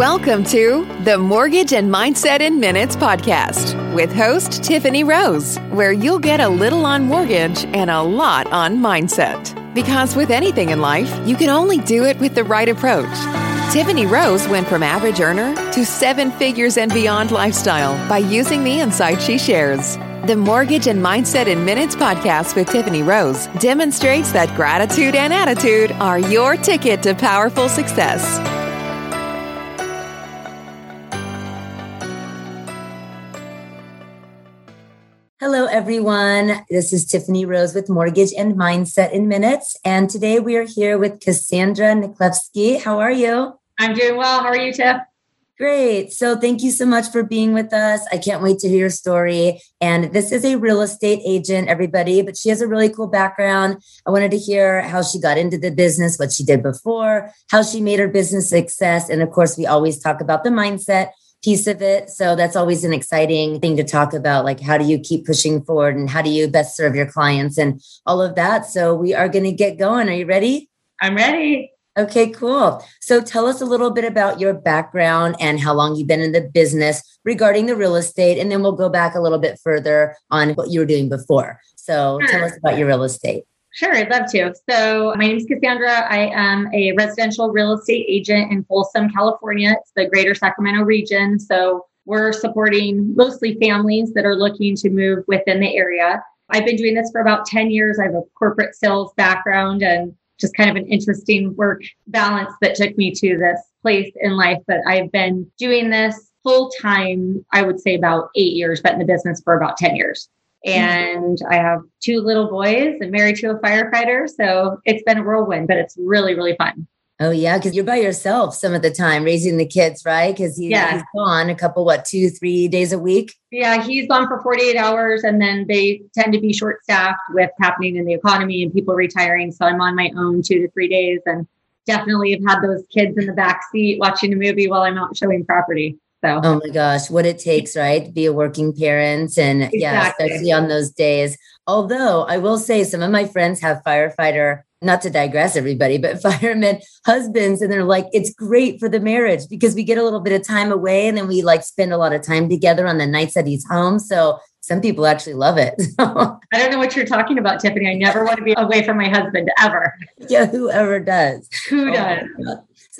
Welcome to the Mortgage and Mindset in Minutes podcast with host Tiffany Rose, where you'll get a little on mortgage and a lot on mindset. Because with anything in life, you can only do it with the right approach. Tiffany Rose went from average earner to seven figures and beyond lifestyle by using the insight she shares. The Mortgage and Mindset in Minutes podcast with Tiffany Rose demonstrates that gratitude and attitude are your ticket to powerful success. Everyone. This is Tiffany Rose with Mortgage and Mindset in Minutes. And today we are here with Cassandra Niklevsky. How are you? I'm doing well. How are you, Tiff? Great. So, thank you so much for being with us. I can't wait to hear your story. And this is a real estate agent, everybody, but she has a really cool background. I wanted to hear how she got into the business, what she did before, how she made her business success. And of course, we always talk about the mindset piece of it. So that's always an exciting thing to talk about. Like, how do you keep pushing forward and how do you best serve your clients and all of that? So we are going to get going. Are you ready? I'm ready. Okay, cool. So tell us a little bit about your background and how long you've been in the business regarding the real estate. And then we'll go back a little bit further on what you were doing before. So sure. tell us about your real estate. Sure, I'd love to. So, my name is Cassandra. I am a residential real estate agent in Folsom, California. It's the greater Sacramento region. So, we're supporting mostly families that are looking to move within the area. I've been doing this for about 10 years. I have a corporate sales background and just kind of an interesting work balance that took me to this place in life. But I've been doing this full time, I would say about eight years, but in the business for about 10 years. Mm-hmm. and I have two little boys and married to a firefighter. So it's been a whirlwind, but it's really, really fun. Oh yeah, because you're by yourself some of the time raising the kids, right? Because he, yeah. he's gone a couple, what, two, three days a week. Yeah, he's gone for 48 hours, and then they tend to be short staffed with happening in the economy and people retiring. So I'm on my own two to three days, and definitely have had those kids in the back seat watching a movie while I'm out showing property. So, oh my gosh, what it takes, right? To be a working parent. And exactly. yeah, especially on those days. Although I will say some of my friends have firefighter, not to digress everybody, but firemen husbands. And they're like, it's great for the marriage because we get a little bit of time away and then we like spend a lot of time together on the nights that he's home. So some people actually love it. I don't know what you're talking about, Tiffany. I never want to be away from my husband ever. Yeah, whoever does. Who oh does?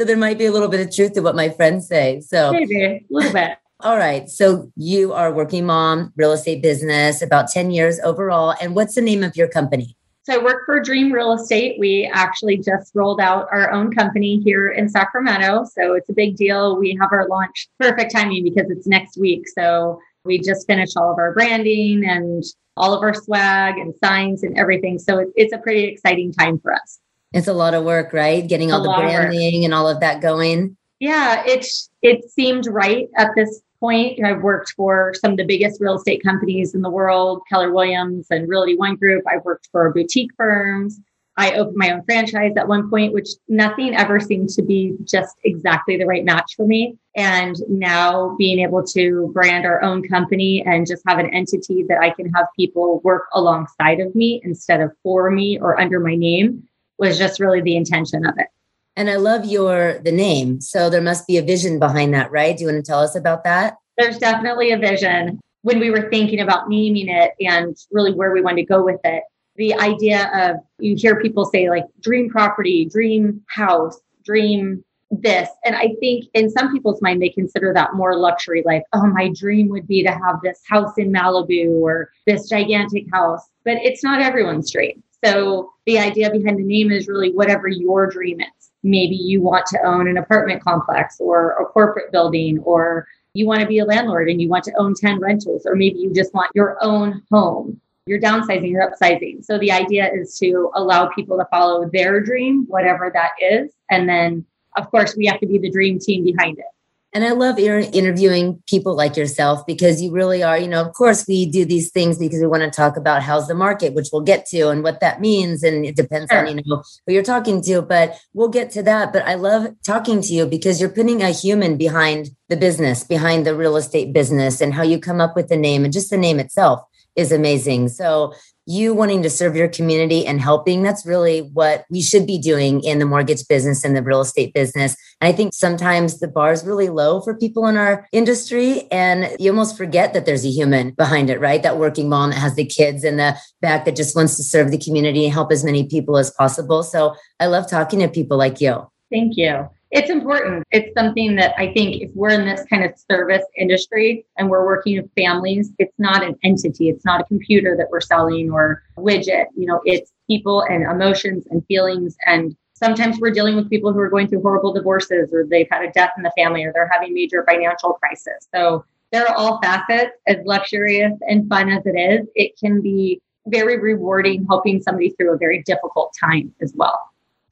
So there might be a little bit of truth to what my friends say. So maybe a little bit. All right. So you are working mom, real estate business, about 10 years overall. And what's the name of your company? So I work for Dream Real Estate. We actually just rolled out our own company here in Sacramento. So it's a big deal. We have our launch perfect timing because it's next week. So we just finished all of our branding and all of our swag and signs and everything. So it's a pretty exciting time for us. It's a lot of work, right? Getting all a the branding and all of that going. Yeah, it's it seemed right at this point. I've worked for some of the biggest real estate companies in the world, Keller Williams and Realty One Group. I've worked for boutique firms. I opened my own franchise at one point, which nothing ever seemed to be just exactly the right match for me. And now being able to brand our own company and just have an entity that I can have people work alongside of me instead of for me or under my name was just really the intention of it. And I love your the name. So there must be a vision behind that, right? Do you want to tell us about that? There's definitely a vision. When we were thinking about naming it and really where we wanted to go with it, the idea of you hear people say like dream property, dream house, dream this. And I think in some people's mind, they consider that more luxury, like, oh, my dream would be to have this house in Malibu or this gigantic house. But it's not everyone's dream. So the idea behind the name is really whatever your dream is. Maybe you want to own an apartment complex or a corporate building, or you want to be a landlord and you want to own 10 rentals, or maybe you just want your own home. You're downsizing, you're upsizing. So the idea is to allow people to follow their dream, whatever that is. And then, of course, we have to be the dream team behind it. And I love interviewing people like yourself because you really are, you know, of course, we do these things because we want to talk about how's the market, which we'll get to and what that means. And it depends sure. on, you know, who you're talking to, but we'll get to that. But I love talking to you because you're putting a human behind the business, behind the real estate business and how you come up with the name and just the name itself is amazing. So you wanting to serve your community and helping, that's really what we should be doing in the mortgage business and the real estate business. And I think sometimes the bar is really low for people in our industry. And you almost forget that there's a human behind it, right? That working mom that has the kids in the back that just wants to serve the community and help as many people as possible. So I love talking to people like you. Thank you it's important. It's something that I think if we're in this kind of service industry and we're working with families, it's not an entity. It's not a computer that we're selling or a widget. You know, it's people and emotions and feelings. And sometimes we're dealing with people who are going through horrible divorces or they've had a death in the family or they're having major financial crisis. So there are all facets, as luxurious and fun as it is, it can be very rewarding helping somebody through a very difficult time as well.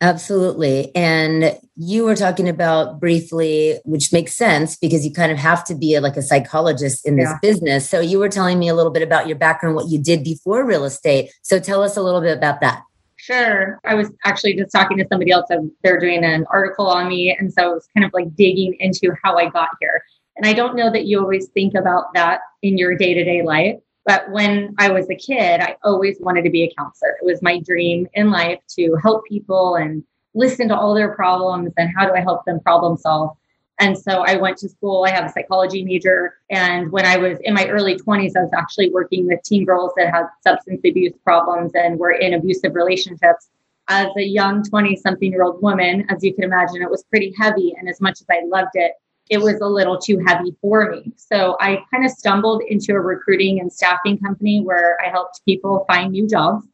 Absolutely. And you were talking about briefly, which makes sense because you kind of have to be like a psychologist in this yeah. business. So you were telling me a little bit about your background, what you did before real estate. So tell us a little bit about that. Sure. I was actually just talking to somebody else. They're doing an article on me. And so I was kind of like digging into how I got here. And I don't know that you always think about that in your day to day life. But when I was a kid, I always wanted to be a counselor. It was my dream in life to help people and listen to all their problems and how do I help them problem solve. And so I went to school. I have a psychology major. And when I was in my early 20s, I was actually working with teen girls that had substance abuse problems and were in abusive relationships. As a young 20 something year old woman, as you can imagine, it was pretty heavy. And as much as I loved it, it was a little too heavy for me. So I kind of stumbled into a recruiting and staffing company where I helped people find new jobs.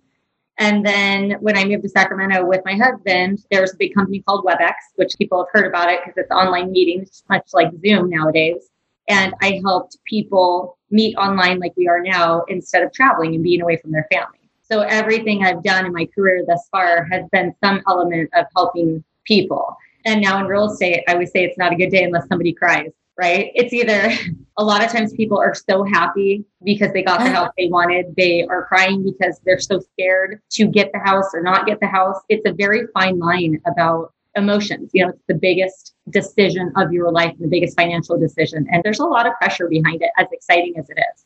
And then when I moved to Sacramento with my husband, there was a big company called WebEx, which people have heard about it because it's online meetings, much like Zoom nowadays. And I helped people meet online like we are now instead of traveling and being away from their family. So everything I've done in my career thus far has been some element of helping people. And now in real estate, I would say it's not a good day unless somebody cries, right? It's either a lot of times people are so happy because they got the uh-huh. house they wanted. They are crying because they're so scared to get the house or not get the house. It's a very fine line about emotions. You know, it's the biggest decision of your life, the biggest financial decision. And there's a lot of pressure behind it, as exciting as it is.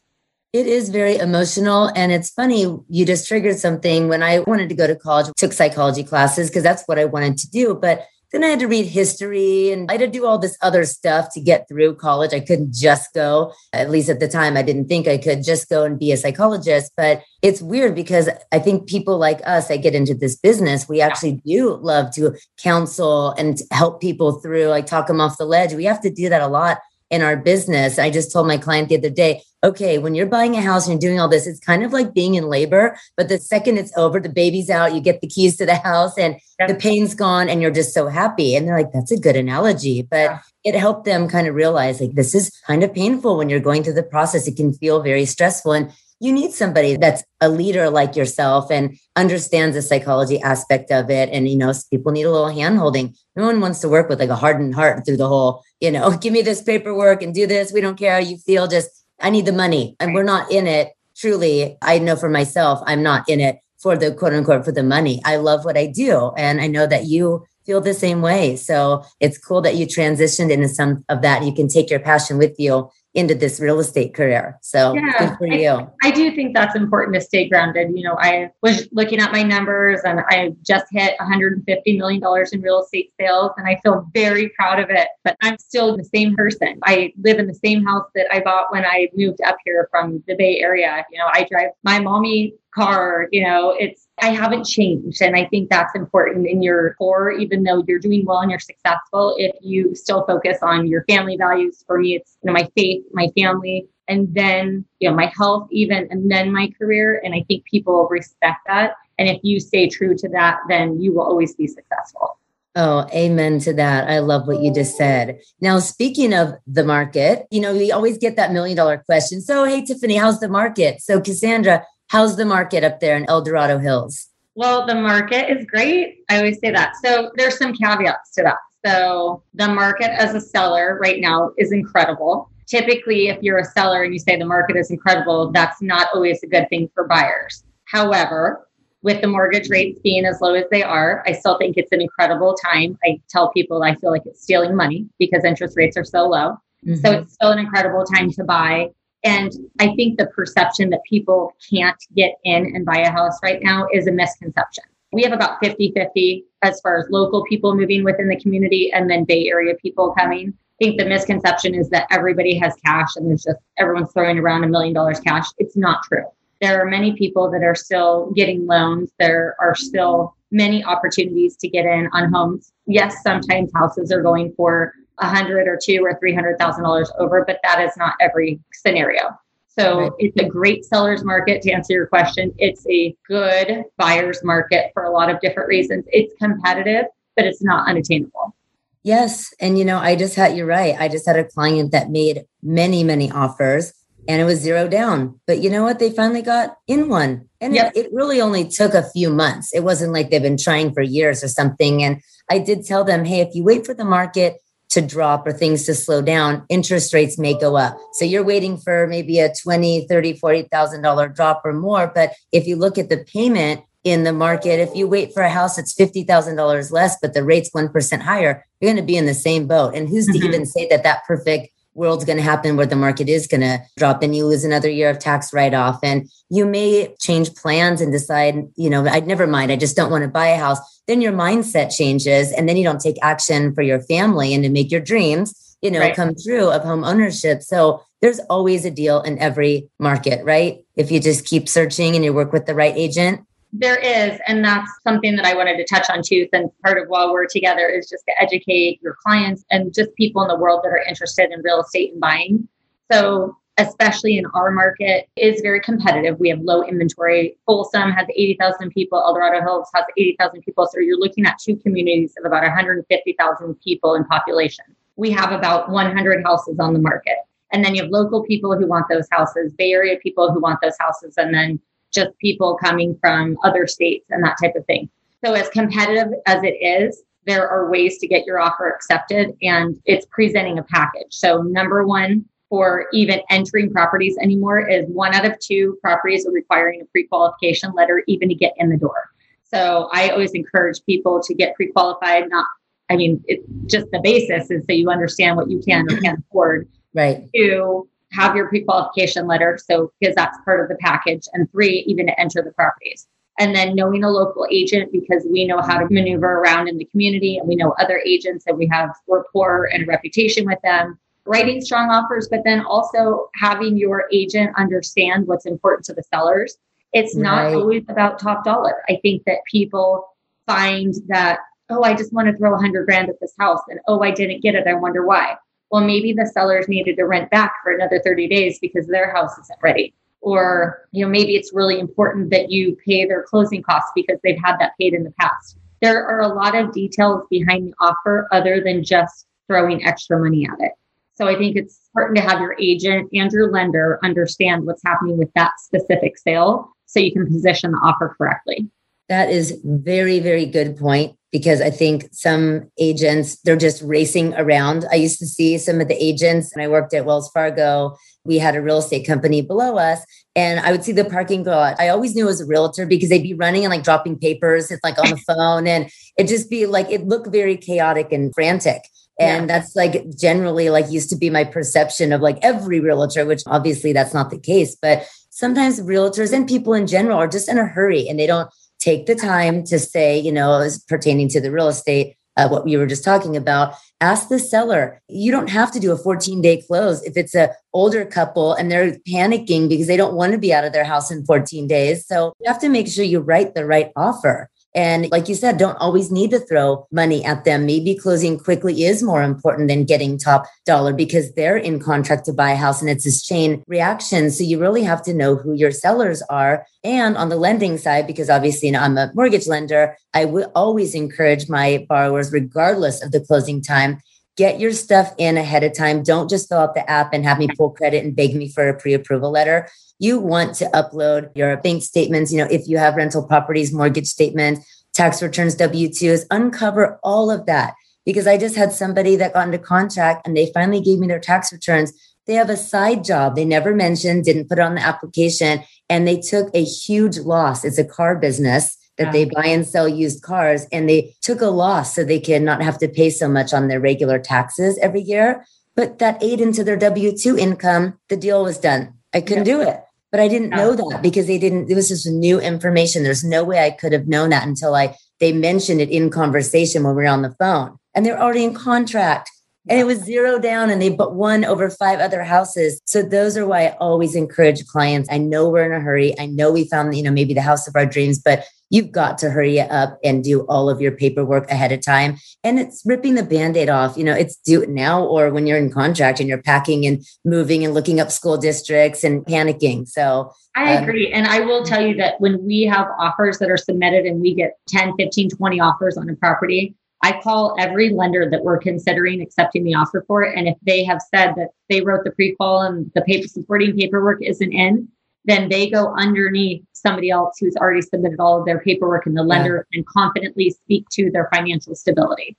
It is very emotional. And it's funny, you just triggered something when I wanted to go to college, took psychology classes because that's what I wanted to do. But then I had to read history and I had to do all this other stuff to get through college. I couldn't just go, at least at the time, I didn't think I could just go and be a psychologist. But it's weird because I think people like us that get into this business, we actually do love to counsel and help people through, like talk them off the ledge. We have to do that a lot in our business. I just told my client the other day, okay, when you're buying a house and you're doing all this, it's kind of like being in labor. But the second it's over, the baby's out, you get the keys to the house and the pain's gone and you're just so happy. And they're like, that's a good analogy. But yeah. it helped them kind of realize like this is kind of painful when you're going through the process. It can feel very stressful. And you need somebody that's a leader like yourself and understands the psychology aspect of it. And, you know, people need a little hand holding. No one wants to work with like a hardened heart through the whole, you know, give me this paperwork and do this. We don't care how you feel. Just, I need the money. And we're not in it. Truly, I know for myself, I'm not in it for the quote unquote for the money. I love what I do. And I know that you feel the same way. So it's cool that you transitioned into some of that. You can take your passion with you into this real estate career. So yeah, good for you. I, I, do think that's important to stay grounded. You know, I was looking at my numbers and I just hit $150 million in real estate sales and I feel very proud of it, but I'm still the same person. I live in the same house that I bought when I moved up here from the Bay Area. You know, I drive my mommy car, you know, it's I haven't changed. And I think that's important in your core, even though you're doing well and you're successful, if you still focus on your family values. For me, it's you know, my faith, my family, and then you know, my health, even and then my career. And I think people respect that. And if you stay true to that, then you will always be successful. Oh, amen to that. I love what you just said. Now, speaking of the market, you know, we always get that million dollar question. So, hey, Tiffany, how's the market? So, Cassandra, How's the market up there in El Dorado Hills? Well, the market is great. I always say that. So there's some caveats to that. So the market as a seller right now is incredible. Typically, if you're a seller and you say the market is incredible, that's not always a good thing for buyers. However, with the mortgage rates being as low as they are, I still think it's an incredible time. I tell people I feel like it's stealing money because interest rates are so low. Mm-hmm. So it's still an incredible time to buy And I think the perception that people can't get in and buy a house right now is a misconception. We have about 50 50 as far as local people moving within the community and then Bay Area people coming. I think the misconception is that everybody has cash and there's just everyone's throwing around a million dollars cash. It's not true. There are many people that are still getting loans. There are still many opportunities to get in on homes. Yes, sometimes houses are going for a hundred or two or three hundred thousand dollars over, but that is not every scenario. So right. it's a great seller's market to answer your question. It's a good buyer's market for a lot of different reasons. It's competitive, but it's not unattainable. Yes. And you know, I just had, you're right. I just had a client that made many, many offers and it was zero down. But you know what? They finally got in one. And yep. it, it really only took a few months. It wasn't like they've been trying for years or something. And I did tell them, hey, if you wait for the market to drop or things to slow down, interest rates may go up. So you're waiting for maybe a 20, 30, 40,000 dollar drop or more, but if you look at the payment in the market, if you wait for a house that's $50,000 less but the rate's 1% higher, you're going to be in the same boat. And who's mm-hmm. to even say that that perfect world's going to happen where the market is going to drop and you lose another year of tax write off and you may change plans and decide you know i'd never mind i just don't want to buy a house. Then your mindset changes and then you don't take action for your family and to make your dreams you know right. come true of home ownership. So there's always a deal in every market right? If you just keep searching and you work with the right agent there is, and that's something that I wanted to touch on too. Since part of while we're together is just to educate your clients and just people in the world that are interested in real estate and buying. So, especially in our market, is very competitive. We have low inventory. Folsom has 80,000 people. El Dorado Hills has 80,000 people. So you're looking at two communities of about 150,000 people in population. We have about 100 houses on the market. And then you have local people who want those houses, Bay Area people who want those houses, and then just people coming from other states and that type of thing. So, as competitive as it is, there are ways to get your offer accepted, and it's presenting a package. So, number one, for even entering properties anymore is one out of two properties are requiring a pre-qualification letter even to get in the door. So I always encourage people to get pre-qualified. Not, I mean, it's just the basis is so you understand what you can or can't afford. Right. To have your pre-qualification letter. So because that's part of the package. And three, even to enter the properties. And then knowing a local agent because we know how to maneuver around in the community and we know other agents and we have rapport and reputation with them. Writing strong offers, but then also having your agent understand what's important to the sellers. It's not right. always about top dollar. I think that people find that, oh, I just want to throw a hundred grand at this house and oh, I didn't get it. I wonder why well, maybe the sellers needed to rent back for another 30 days because their house isn't ready. Or, you know, maybe it's really important that you pay their closing costs because they've had that paid in the past. There are a lot of details behind the offer other than just throwing extra money at it. So I think it's important to have your agent and your lender understand what's happening with that specific sale so you can position the offer correctly. That is very, very good point because I think some agents, they're just racing around. I used to see some of the agents, and I worked at Wells Fargo. We had a real estate company below us, and I would see the parking garage. I always knew it was a realtor because they'd be running and like dropping papers. It's like on the phone, and it just be like it looked very chaotic and frantic. And yeah. that's like generally like used to be my perception of like every realtor, which obviously that's not the case. But sometimes realtors and people in general are just in a hurry and they don't take the time to say, you know, as pertaining to the real estate, uh, what we were just talking about, ask the seller. You don't have to do a 14 day close if it's a older couple and they're panicking because they don't want to be out of their house in 14 days. So you have to make sure you write the right offer. And like you said, don't always need to throw money at them. Maybe closing quickly is more important than getting top dollar because they're in contract to buy a house and it's this chain reaction. So you really have to know who your sellers are. And on the lending side, because obviously you know, I'm a mortgage lender, I would always encourage my borrowers, regardless of the closing time, get your stuff in ahead of time. Don't just fill out the app and have me pull credit and beg me for a pre approval letter you want to upload your bank statements, you know, if you have rental properties, mortgage statements, tax returns, W 2s, uncover all of that. Because I just had somebody that got into contract and they finally gave me their tax returns. They have a side job they never mentioned, didn't put it on the application, and they took a huge loss. It's a car business that they buy and sell used cars, and they took a loss so they can not have to pay so much on their regular taxes every year. But that ate into their W 2 income, the deal was done. I couldn't do it. But I didn't know that because they didn't, it was just new information. There's no way I could have known that until I they mentioned it in conversation when we were on the phone. And they're already in contract. And it was zero down and they but won over five other houses. So those are why i always encourage clients. I know we're in a hurry. I know we found you know maybe the house of our dreams but you've got to hurry up and do all of your paperwork ahead of time and it's ripping the band-aid off you know it's do it now or when you're in contract and you're packing and moving and looking up school districts and panicking so I um, agree. And I will tell you that when we have offers that are submitted and we get 10, 15, 20 offers on a property, I call every lender that we're considering accepting the offer for it. And if they have said that they wrote the pre-qual and the paper supporting paperwork isn't in, then they go underneath somebody else who's already submitted all of their paperwork in the lender yeah. and confidently speak to their financial stability.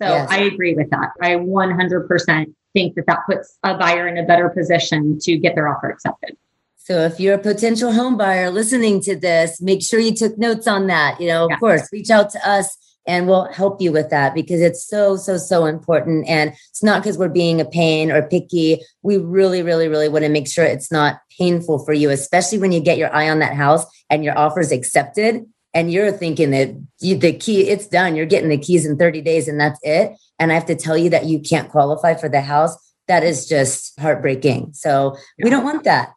So yes. I agree with that. I 100% think that that puts a buyer in a better position to get their offer accepted. So if you're a potential home buyer listening to this, make sure you took notes on that. You know, yeah. of course, reach out to us and we'll help you with that because it's so so so important and it's not because we're being a pain or picky we really really really want to make sure it's not painful for you especially when you get your eye on that house and your offer is accepted and you're thinking that you, the key it's done. You're getting the keys in 30 days and that's it. And i have to tell you that you can't qualify for the house. That is just heartbreaking. So yeah. we don't want that.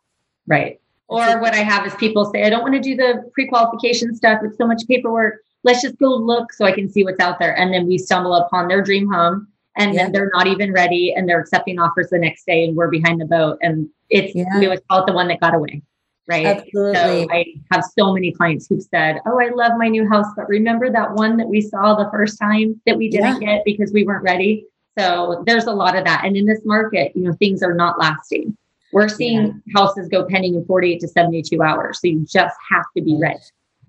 Right. Or what i have is people say i don't want to do the pre-qualification stuff it's so much paperwork. Let's just go look so I can see what's out there. And then we stumble upon their dream home and yeah. then they're not even ready and they're accepting offers the next day and we're behind the boat. And it's, yeah. we would call it the one that got away. Right. Absolutely. So I have so many clients who've said, Oh, I love my new house, but remember that one that we saw the first time that we didn't yeah. get because we weren't ready. So there's a lot of that. And in this market, you know, things are not lasting. We're seeing houses go pending in 48 to 72 hours. So you just have to be ready.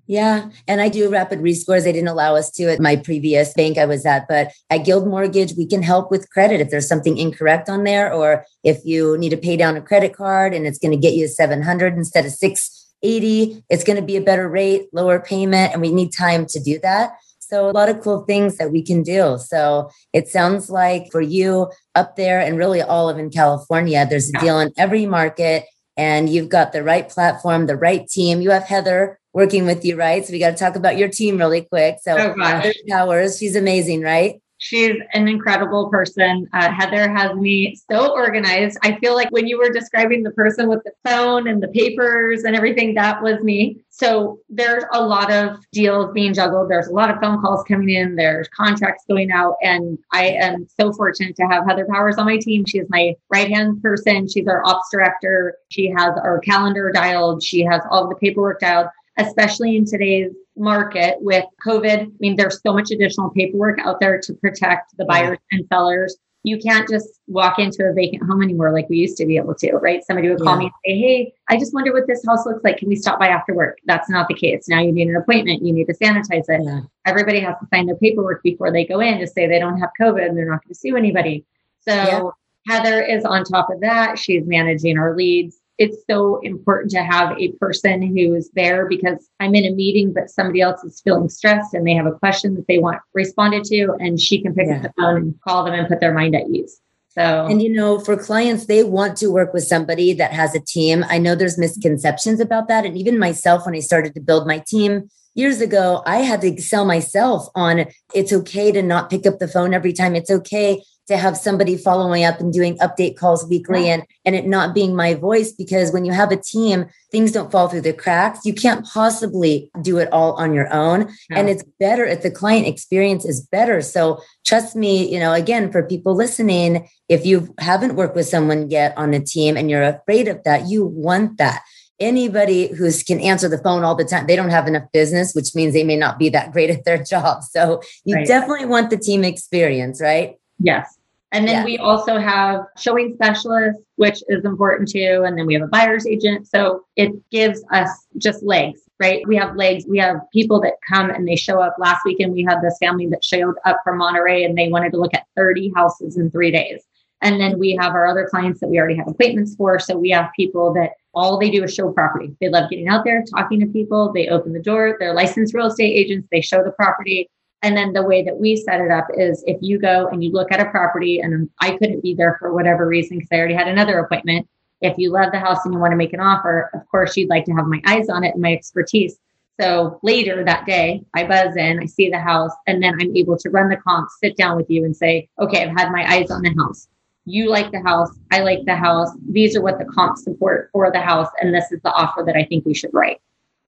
Yeah. And I do rapid rescores. They didn't allow us to at my previous bank I was at, but at Guild Mortgage, we can help with credit if there's something incorrect on there, or if you need to pay down a credit card and it's going to get you 700 instead of 680, it's going to be a better rate, lower payment, and we need time to do that. So a lot of cool things that we can do. So it sounds like for you up there and really all of in California, there's a deal in every market and you've got the right platform, the right team. You have Heather working with you, right? So we got to talk about your team really quick. So oh, Heather Powers, she's amazing, right? She's an incredible person. Uh, Heather has me so organized. I feel like when you were describing the person with the phone and the papers and everything, that was me. So there's a lot of deals being juggled. There's a lot of phone calls coming in. There's contracts going out. And I am so fortunate to have Heather Powers on my team. She is my right hand person. She's our ops director. She has our calendar dialed. She has all the paperwork dialed especially in today's market with COVID. I mean, there's so much additional paperwork out there to protect the buyers and sellers. You can't just walk into a vacant home anymore like we used to be able to, right? Somebody would call yeah. me and say, Hey, I just wonder what this house looks like. Can we stop by after work? That's not the case. Now you need an appointment. You need to sanitize it. Yeah. Everybody has to sign their paperwork before they go in to say they don't have COVID and they're not going to sue anybody. So yeah. Heather is on top of that. She's managing our leads it's so important to have a person who's there because I'm in a meeting, but somebody else is feeling stressed and they have a question that they want responded to, and she can pick yeah. up the phone and call them and put their mind at ease. So, and you know, for clients, they want to work with somebody that has a team. I know there's misconceptions about that. And even myself, when I started to build my team years ago, I had to sell myself on it's okay to not pick up the phone every time. It's okay to have somebody following up and doing update calls weekly and and it not being my voice because when you have a team things don't fall through the cracks. You can't possibly do it all on your own. And it's better if the client experience is better. So trust me you know again for people listening if you haven't worked with someone yet on a team and you're afraid of that you want that. Anybody who can answer the phone all the time they don't have enough business which means they may not be that great at their job. So you right. definitely want the team experience right Yes. And then yeah. we also have showing specialists, which is important too. And then we have a buyer's agent. So it gives us just legs, right? We have legs. We have people that come and they show up. Last weekend, we had this family that showed up from Monterey and they wanted to look at 30 houses in three days. And then we have our other clients that we already have appointments for. So we have people that all they do is show property. They love getting out there, talking to people. They open the door. They're licensed real estate agents. They show the property And then the way that we set it up is if you go and you look at a property and I couldn't be there for whatever reason because I already had another appointment. If you love the house and you want to make an offer, of course, you'd like to have my eyes on it and my expertise. So later that day, I buzz in, I see the house, and then I'm able to run the comps, sit down with you and say, okay, I've had my eyes on the house. You like the house. I like the house. These are what the comps support for the house. And this is the offer that I think we should write.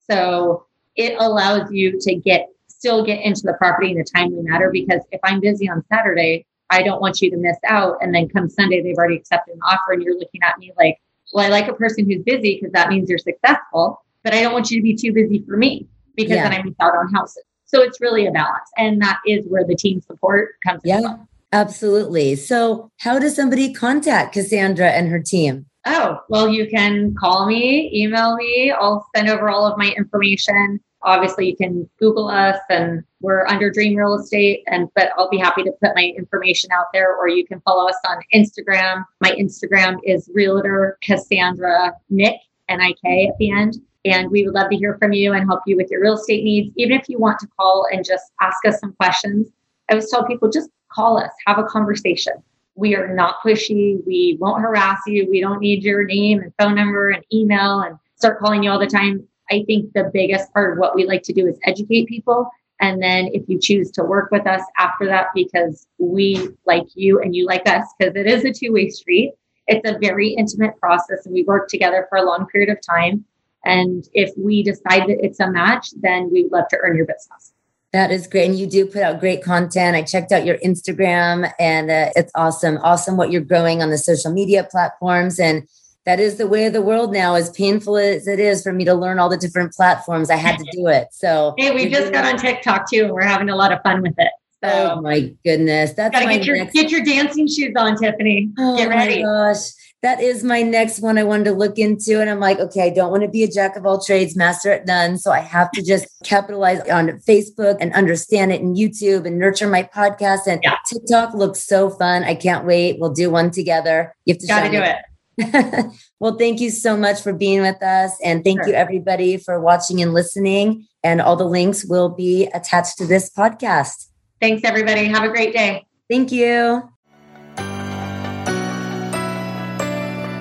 So it allows you to get still get into the property in a timely manner because if I'm busy on Saturday, I don't want you to miss out. And then come Sunday, they've already accepted an offer and you're looking at me like, well, I like a person who's busy because that means you're successful but I don't want you to be too busy for me because yeah. then I miss out on houses. So it's really a balance. And that is where the team support comes yeah, from. Absolutely. So how does somebody contact Cassandra and her team? Oh, well, you can call me, email me. I'll send over all of my information. Obviously, you can Google us and we're under Dream Real Estate. And but I'll be happy to put my information out there, or you can follow us on Instagram. My Instagram is Realtor Cassandra Nick, N I K at the end. And we would love to hear from you and help you with your real estate needs. Even if you want to call and just ask us some questions, I always tell people just call us, have a conversation. We are not pushy. We won't harass you. We don't need your name and phone number and email and start calling you all the time. I think the biggest part of what we like to do is educate people. And then if you choose to work with us after that, because we like you and you like us, because it is a two way street, it's a very intimate process and we work together for a long period of time. And if we decide that it's a match, then we would love to earn your business. That is great. And you do put out great content. I checked out your Instagram and uh, it's awesome. Awesome what you're growing on the social media platforms. And that is the way of the world now, as painful as it is for me to learn all the different platforms. I had to do it. So, hey, we just got on TikTok too, and we're having a lot of fun with it. So, oh my goodness. That's gotta get your, next... get your dancing shoes on, Tiffany. Oh get ready. my gosh that is my next one I wanted to look into. And I'm like, okay, I don't want to be a jack of all trades, master at none. So I have to just capitalize on Facebook and understand it and YouTube and nurture my podcast. And yeah. TikTok looks so fun. I can't wait. We'll do one together. You have to Gotta do it. well, thank you so much for being with us. And thank sure. you, everybody, for watching and listening. And all the links will be attached to this podcast. Thanks, everybody. Have a great day. Thank you.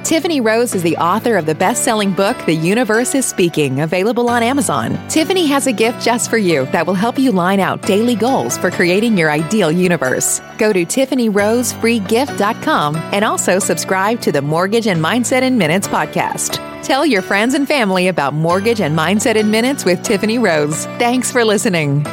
Tiffany Rose is the author of the best selling book, The Universe is Speaking, available on Amazon. Tiffany has a gift just for you that will help you line out daily goals for creating your ideal universe. Go to TiffanyRoseFreeGift.com and also subscribe to the Mortgage and Mindset in Minutes podcast. Tell your friends and family about Mortgage and Mindset in Minutes with Tiffany Rose. Thanks for listening.